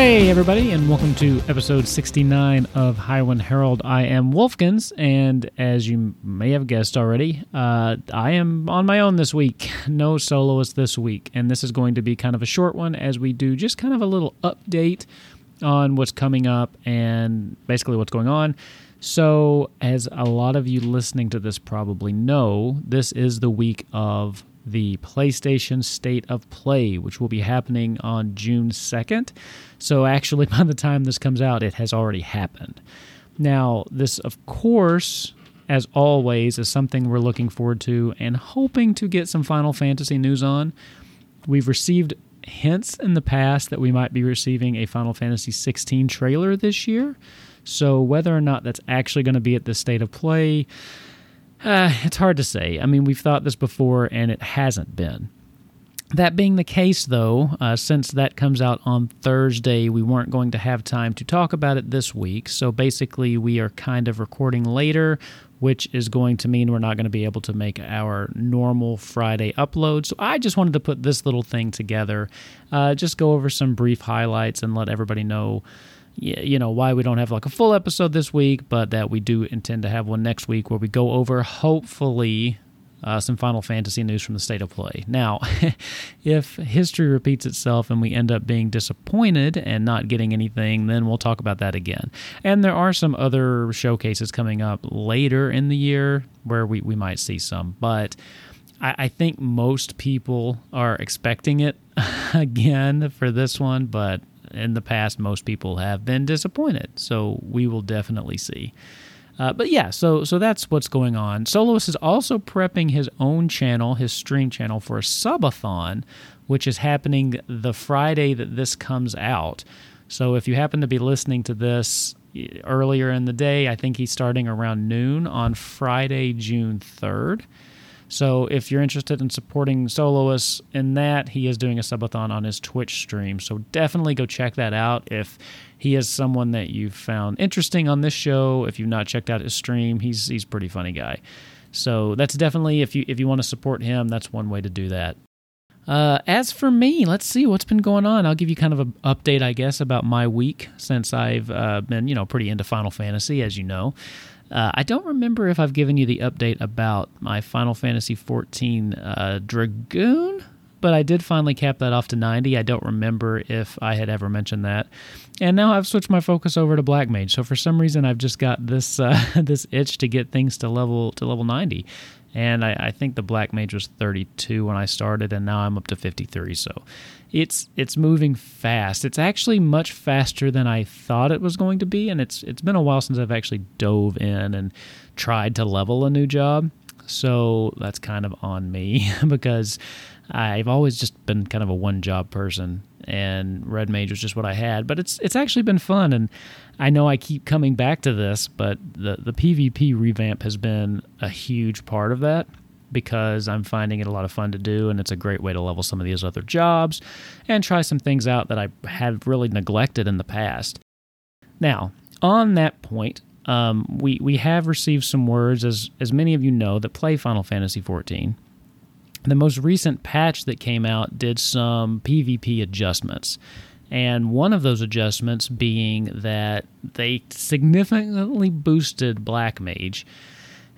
Hey, everybody, and welcome to episode 69 of Highwind Herald. I am Wolfkins, and as you may have guessed already, uh, I am on my own this week. No soloist this week, and this is going to be kind of a short one as we do just kind of a little update on what's coming up and basically what's going on. So, as a lot of you listening to this probably know, this is the week of the PlayStation State of Play, which will be happening on June 2nd. So, actually, by the time this comes out, it has already happened. Now, this, of course, as always, is something we're looking forward to and hoping to get some Final Fantasy news on. We've received hints in the past that we might be receiving a Final Fantasy 16 trailer this year. So, whether or not that's actually going to be at the state of play, uh, it's hard to say. I mean, we've thought this before and it hasn't been. That being the case, though, uh, since that comes out on Thursday, we weren't going to have time to talk about it this week. So basically, we are kind of recording later, which is going to mean we're not going to be able to make our normal Friday upload. So I just wanted to put this little thing together, uh, just go over some brief highlights and let everybody know you know why we don't have like a full episode this week, but that we do intend to have one next week where we go over hopefully uh, some Final Fantasy news from the state of play. Now, if history repeats itself and we end up being disappointed and not getting anything, then we'll talk about that again. And there are some other showcases coming up later in the year where we, we might see some, but. I, I think most people are expecting it again for this one, but in the past, most people have been disappointed. So we will definitely see. Uh, but yeah, so so that's what's going on. Soloist is also prepping his own channel, his stream channel for a subathon, which is happening the Friday that this comes out. So if you happen to be listening to this earlier in the day, I think he's starting around noon on Friday, June 3rd. So if you're interested in supporting Soloist in that, he is doing a subathon on his Twitch stream. So definitely go check that out. If he is someone that you've found interesting on this show, if you've not checked out his stream, he's he's a pretty funny guy. So that's definitely if you if you want to support him, that's one way to do that. Uh, as for me, let's see what's been going on. I'll give you kind of an update, I guess, about my week since I've uh, been, you know, pretty into Final Fantasy, as you know. Uh, I don't remember if I've given you the update about my Final Fantasy XIV uh, Dragoon, but I did finally cap that off to 90. I don't remember if I had ever mentioned that. And now I've switched my focus over to Black Mage. So for some reason, I've just got this uh, this itch to get things to level to level 90 and I, I, think the black mage was 32 when I started, and now I'm up to 53. So it's it's moving fast. It's actually much faster than I thought it was going to be, and it's it's been a while since I've actually dove in and tried to level a new job. So that's kind of on me because I've always just been kind of a one job person and red mage was just what I had. But it's it's actually been fun, and I know I keep coming back to this, but the the PvP revamp has been a huge part of that because I'm finding it a lot of fun to do, and it's a great way to level some of these other jobs and try some things out that I have really neglected in the past. Now, on that point, um, we we have received some words, as as many of you know, that play Final Fantasy XIV the most recent patch that came out did some PvP adjustments. And one of those adjustments being that they significantly boosted Black Mage.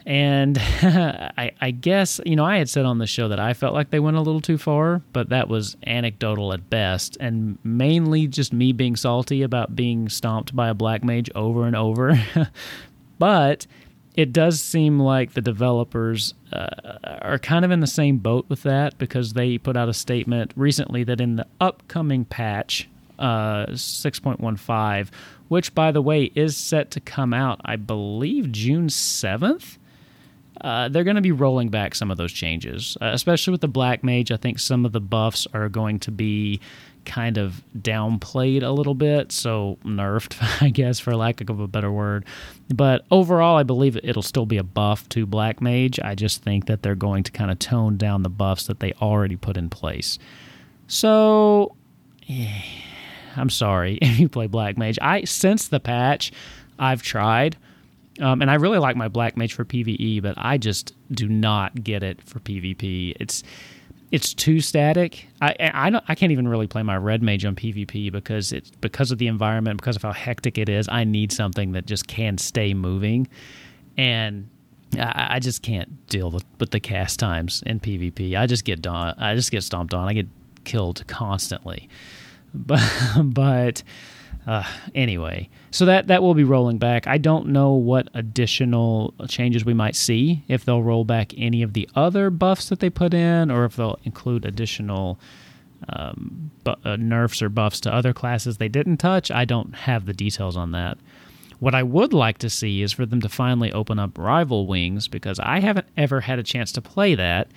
And I, I, guess, you know, I had said on the show that I felt like they went a little too far, but that was anecdotal at best. And mainly just me being salty about being stomped by a Black Mage over and over. but it does seem like the developers uh, are kind of in the same boat with that because they put out a statement recently that in the upcoming patch uh, 6.15, which by the way is set to come out, I believe, June 7th. Uh, they're going to be rolling back some of those changes, uh, especially with the Black Mage. I think some of the buffs are going to be kind of downplayed a little bit, so nerfed, I guess, for lack of a better word. But overall, I believe it'll still be a buff to Black Mage. I just think that they're going to kind of tone down the buffs that they already put in place. So, yeah, I'm sorry if you play Black Mage. I since the patch, I've tried. Um, and I really like my Black Mage for PVE, but I just do not get it for PvP. It's it's too static. I I don't I can't even really play my red mage on PvP because it's because of the environment, because of how hectic it is. I need something that just can stay moving, and I, I just can't deal with, with the cast times in PvP. I just get done. I just get stomped on. I get killed constantly, but but uh, anyway, so that that will be rolling back. I don't know what additional changes we might see if they'll roll back any of the other buffs that they put in, or if they'll include additional um, bu- uh, nerfs or buffs to other classes they didn't touch. I don't have the details on that. What I would like to see is for them to finally open up Rival Wings because I haven't ever had a chance to play that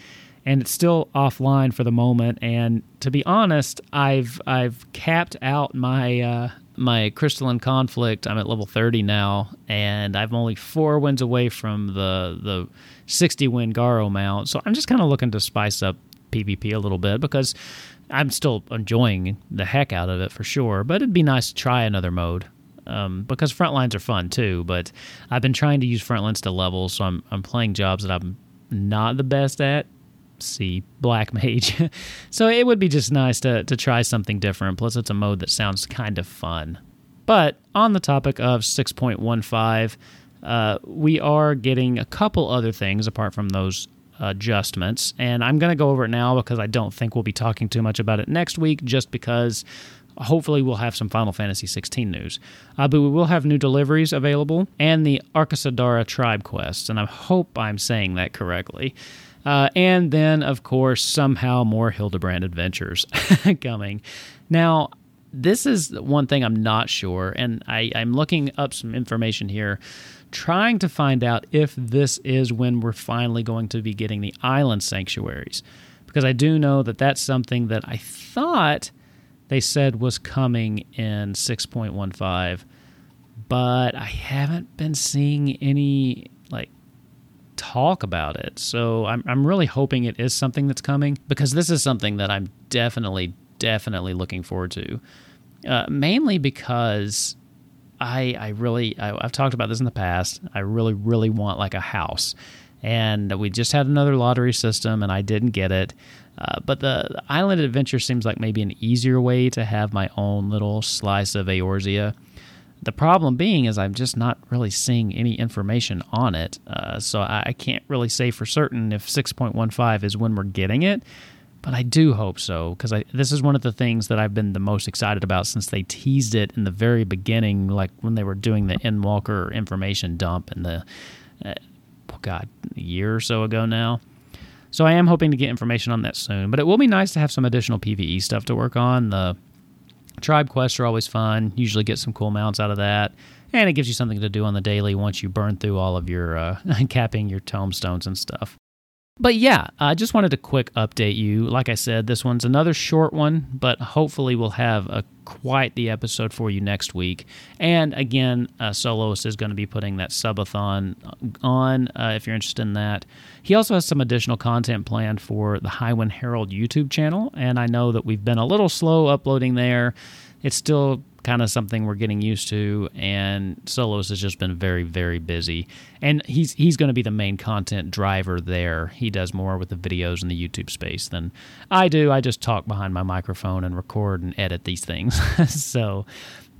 and it's still offline for the moment. And to be honest, I've I've capped out my uh, my crystalline conflict. I'm at level 30 now, and I'm only four wins away from the the 60 win Garo mount. So I'm just kind of looking to spice up PvP a little bit because I'm still enjoying the heck out of it for sure. But it'd be nice to try another mode. Um, because frontlines are fun too, but I've been trying to use frontlines to level, so I'm I'm playing jobs that I'm not the best at see black mage. So it would be just nice to, to try something different. Plus it's a mode that sounds kind of fun. But on the topic of 6.15 uh, we are getting a couple other things apart from those adjustments. And i'm going to go over it now because i don't think we'll be talking too much about it next week just because hopefully we'll have some final fantasy 16 news. Uh, but we will have new deliveries available and the Arkasodara tribe quests. And i hope i'm saying that correctly uh, and then, of course, somehow more Hildibrand adventures coming. Now, this is one thing I'm not sure, and I, I'm looking up some information here, trying to find out if this is when we're finally going to be getting the island sanctuaries. Because I do know that that's something that I thought they said was coming in 6.15, but I haven't been seeing any like talk about it. So I'm, I'm really hoping it is something that's coming because this is something that I'm definitely, definitely looking forward to. Uh, mainly because I, I really, I, I've talked about this in the past. I really, really want like a house. And we just had another lottery system and I didn't get it. Uh, but the, island adventure seems like maybe an easier way to have my own little slice of Eorzea. The problem being is I'm just not really seeing any information on it, uh, so I, can't really say for certain if 6.15 is when we're getting it. But I do hope so because this is one of the things that I've been the most excited about since they teased it in the very beginning, like when they were doing the Endwalker information dump in the, uh, oh God, a year or so ago now. So I am hoping to get information on that soon. But it will be nice to have some additional PVE stuff to work on. The Tribe quests are always fun. Usually get some cool mounts out of that. And it gives you something to do on the daily once you burn through all of your uh, capping your tomestones and stuff. But yeah, I just wanted to quick update you. Like I said, this one's another short one, but hopefully we'll have a quite the episode for you next week. And again, uh, Solos is going to be putting that subathon on uh, if you're interested in that. He also has some additional content planned for the Highwind Herald YouTube channel, and I know that we've been a little slow uploading there. It's still kind of something we're getting used to. And Solos has just been very, very busy, and he's he's going to be the main content driver there. He does more with the videos in the YouTube space than I do. I just talk behind my microphone and record and edit these things. so.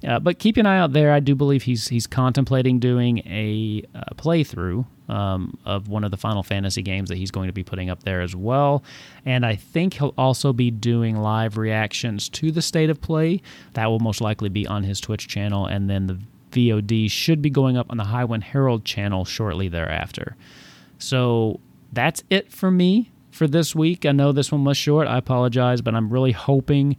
Uh, but keep an eye out there. I do believe he's he's contemplating doing a, a playthrough um, of one of the Final Fantasy games that he's going to be putting up there as well. And I think he'll also be doing live reactions to the state of play. That will most likely be on his Twitch channel, and then the VOD should be going up on the Highwind Herald channel shortly thereafter. So that's it for me for this week. I know this one was short. I apologize, but I'm really hoping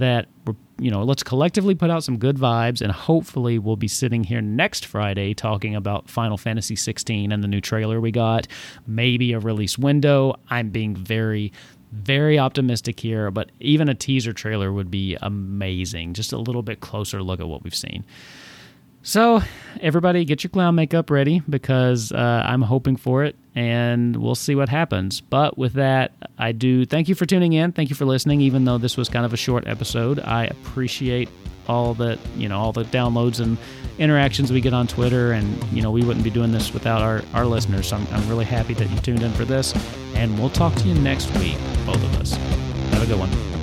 that we're you know, let's collectively put out some good vibes, and hopefully, we'll be sitting here next Friday talking about Final Fantasy 16 and the new trailer we got, maybe a release window. I'm being very very optimistic here, but even a teaser trailer would be amazing. Just a little bit closer look at what we've seen. So, everybody, get your clown makeup ready because uh, I'm hoping for it and we'll see what happens. But with that, I do thank you for tuning in. Thank you for listening, even though this was kind of a short episode. I appreciate all the you know all the downloads and interactions we get on Twitter, and you know we wouldn't be doing this without our our listeners. So I'm, I'm really happy that you tuned in for this, and we'll talk to you next week, both of us. Have a good one.